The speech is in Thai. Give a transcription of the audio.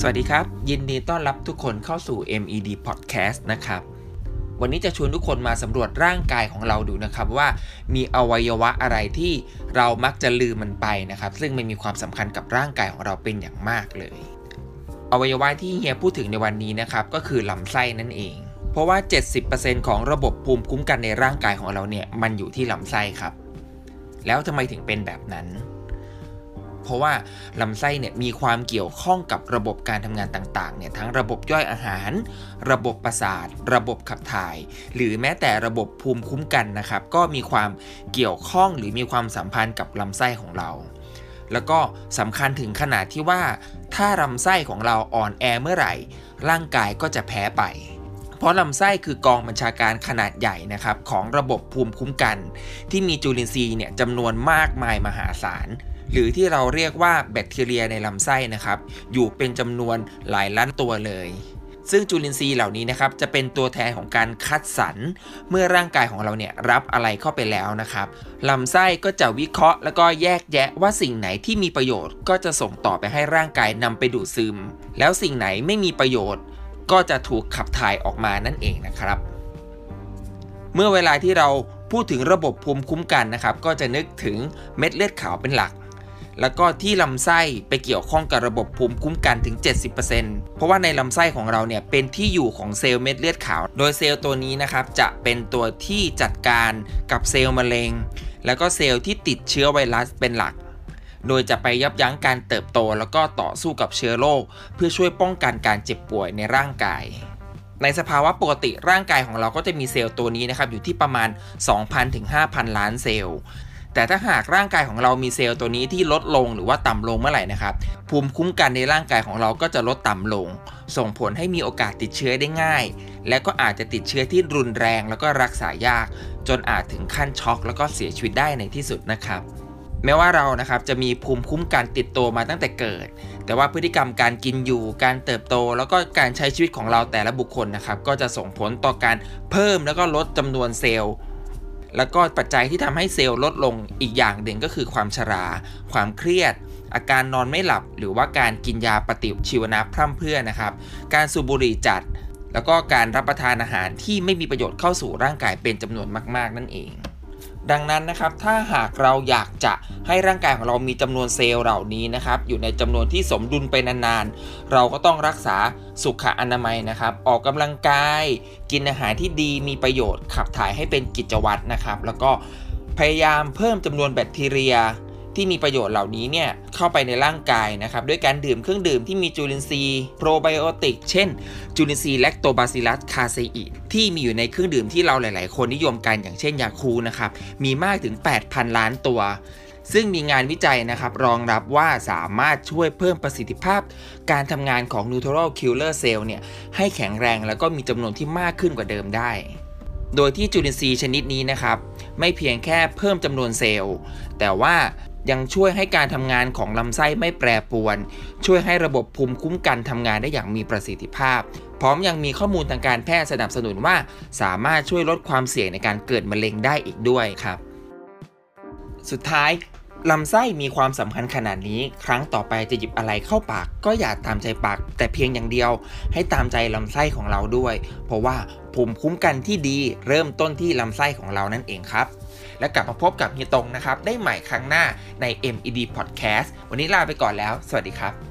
สวัสดีครับ ยินดีต้อนรับทุกคนเข้าสู่ MED Podcast นะครับ วันนี้จะชวนทุกคนมาสำรวจร่างกายของเราดูนะครับว่ามีอวัยวะอะไรที่เรามักจะลืมมันไปนะครับ ซึ่งมันมีความสำคัญกับร่างกายของเราเป็นอย่างมากเลย อวัยวะที่เฮียพูดถึงในวันนี้นะครับก็คือลำไส้นั่นเอง เพราะว่า 70%ของระบบภูมิคุ้มกันในร่างกายของเราเนี่ยมันอยู่ที่ลำไส้ครับ แล้วทำไมถึงเป็นแบบนั้น เพราะว่าลำไส้เนี่ยมีความเกี่ยวข้องกับระบบการทำงานต่างๆเนี่ยทั้งระบบย่อยอาหาร ระบบประสาท ระบบขับถ่าย หรือแม้แต่ระบบภูมิคุ้มกันนะครับ ก็มีความเกี่ยวข้องหรือมีความสัมพันธ์กับลำไส้ของเรา แล้วก็สำคัญถึงขนาดที่ว่า ถ้าลำไส้ของเราอ่อนแอเมื่อไหร่ ร่างกายก็จะแพ้ไปเพราะลำไส้คือกองบัญชาการขนาดใหญ่นะครับของระบบภูมิคุ้มกัน ที่มีจุลินทรีย์เนี่ยจำนวนมากมายมหาศาล หรือที่เราเรียกว่าแบคทีเรียในลำไส้นะครับ อยู่เป็นจำนวนหลายล้านตัวเลยซึ่งจุลินทรีย์เหล่านี้นะครับจะเป็นตัวแทนของการคัดสรรเมื่อร่างกายของเราเนี่ยรับอะไรเข้าไปแล้วนะครับลำไส้ก็จะวิเคราะห์ แล้วก็แยกแยะว่าสิ่งไหนที่มีประโยชน์ ก็จะส่งต่อไปให้ร่างกายนำไปดูดซึม แล้วสิ่งไหนไม่มีประโยชน์ ก็จะถูกขับถ่ายออกมานั่นเองนะครับ เมื่อเวลาที่เราพูดถึงระบบภูมิคุ้มกันนะครับ ก็จะนึกถึงเม็ดเลือดขาวเป็นหลัก แล้วก็ที่ลำไส้ไปเกี่ยวข้องกับระบบภูมิคุ้มกันถึง 70%เพราะว่าในลำไส้ของเราเนี่ยเป็นที่อยู่ของเซลล์เม็ดเลือดขาว โดยเซลล์ตัวนี้นะครับจะเป็นตัวที่จัดการกับเซลล์มะเร็ง แล้วก็เซลล์ที่ติดเชื้อไวรัสเป็นหลักโดยจะไปยับยั้งการเติบโตแล้วก็ต่อสู้กับเชื้อโรคเพื่อช่วยป้องกันการเจ็บป่วยในร่างกาย ในสภาวะปกติร่างกายของเราก็จะมีเซลล์ตัวนี้นะครับอยู่ที่ประมาณ 2,000ถึง5,000 ล้านเซลล์ แต่ถ้าหากร่างกายของเรามีเซลล์ตัวนี้ที่ลดลงหรือว่าต่ำลงเมื่อไหร่นะครับ ภูมิคุ้มกันในร่างกายของเราก็จะลดต่ำลง ส่งผลให้มีโอกาสติดเชื้อได้ง่าย และก็อาจจะติดเชื้อที่รุนแรงแล้วก็รักษายาก จนอาจถึงขั้นช็อก แล้วก็เสียชีวิตได้ในที่สุดนะครับแม้ว่าเรานะครับจะมีภูมิคุ้มกันติดตัวมาตั้งแต่เกิด แต่ว่าพฤติกรรมการกินอยู่ การเติบโต แล้วก็การใช้ชีวิตของเราแต่ละบุคคลนะครับ ก็จะส่งผลต่อการเพิ่มแล้วก็ลดจำนวนเซลล์ แล้วก็ปัจจัยที่ทำให้เซลล์ลดลงอีกอย่างหนึ่งก็คือความชรา ความเครียด อาการนอนไม่หลับ หรือว่าการกินยาปฏิชีวนะพร่ำเพรื่อนะครับ การสูบบุหรี่จัด แล้วก็การรับประทานอาหารที่ไม่มีประโยชน์เข้าสู่ร่างกายเป็นจำนวนมาก ๆ นั่นเอง ดังนั้นนะครับถ้าหากเราอยากจะให้ร่างกายของเรามีจำนวนเซลล์เหล่านี้นะครับอยู่ในจำนวนที่สมดุลไปนานๆ เราก็ต้องรักษาสุขอนามัยนะครับ ออกกำลังกาย กินอาหารที่ดีมีประโยชน์ขับถ่ายให้เป็นกิจวัตรนะครับ แล้วก็พยายามเพิ่มจำนวนแบคทีเรีย ที่มีประโยชน์เหล่านี้เนี่ยเข้าไปในร่างกายนะครับด้วยการดื่มเครื่องดื่มที่มีจุลินทรีย์โปรไบโอติกเช่น จุลินทรีย์ Lactobacillus casei ที่มีอยู่ในเครื่องดื่มที่เราหลาย ๆ คนนิยมกันอย่างเช่นยาคูลท์นะครับมีมากถึง 8,000 ล้านตัวซึ่งมีงานวิจัยนะครับ รองรับว่าสามารถช่วยเพิ่มประสิทธิภาพ การทำงานของ Neural Killer Cell เนี่ยให้แข็งแรงแล้วก็มีจำนวนที่มากขึ้นกว่าเดิมได้ โดยที่จุลินทรีย์ชนิดนี้นะครับ ไม่เพียงแค่เพิ่มจำนวนเซลล์ แต่ว่า ยังช่วยให้การทำงานของลำไส้ไม่แปรปรวน ช่วยให้ระบบภูมิคุ้มกันทำงานได้อย่างมีประสิทธิภาพ พร้อมยังมีข้อมูลทางการแพทย์สนับสนุนว่า สามารถช่วยลดความเสี่ยงในการเกิดมะเร็งได้อีกด้วยครับ สุดท้ายลำไส้มีความสำคัญขนาดนี้ ครั้งต่อไปจะหยิบอะไรเข้าปาก ก็อย่าตามใจปาก แต่เพียงอย่างเดียว ให้ตามใจลำไส้ของเราด้วย เพราะว่าภูมิคุ้มกันที่ดี เริ่มต้นที่ลำไส้ของเรานั่นเองครับ และกลับมาพบกับเฮียตงนะครับได้ใหม่ครั้งหน้าใน MED Podcast วันนี้ลาไปก่อนแล้ว สวัสดีครับ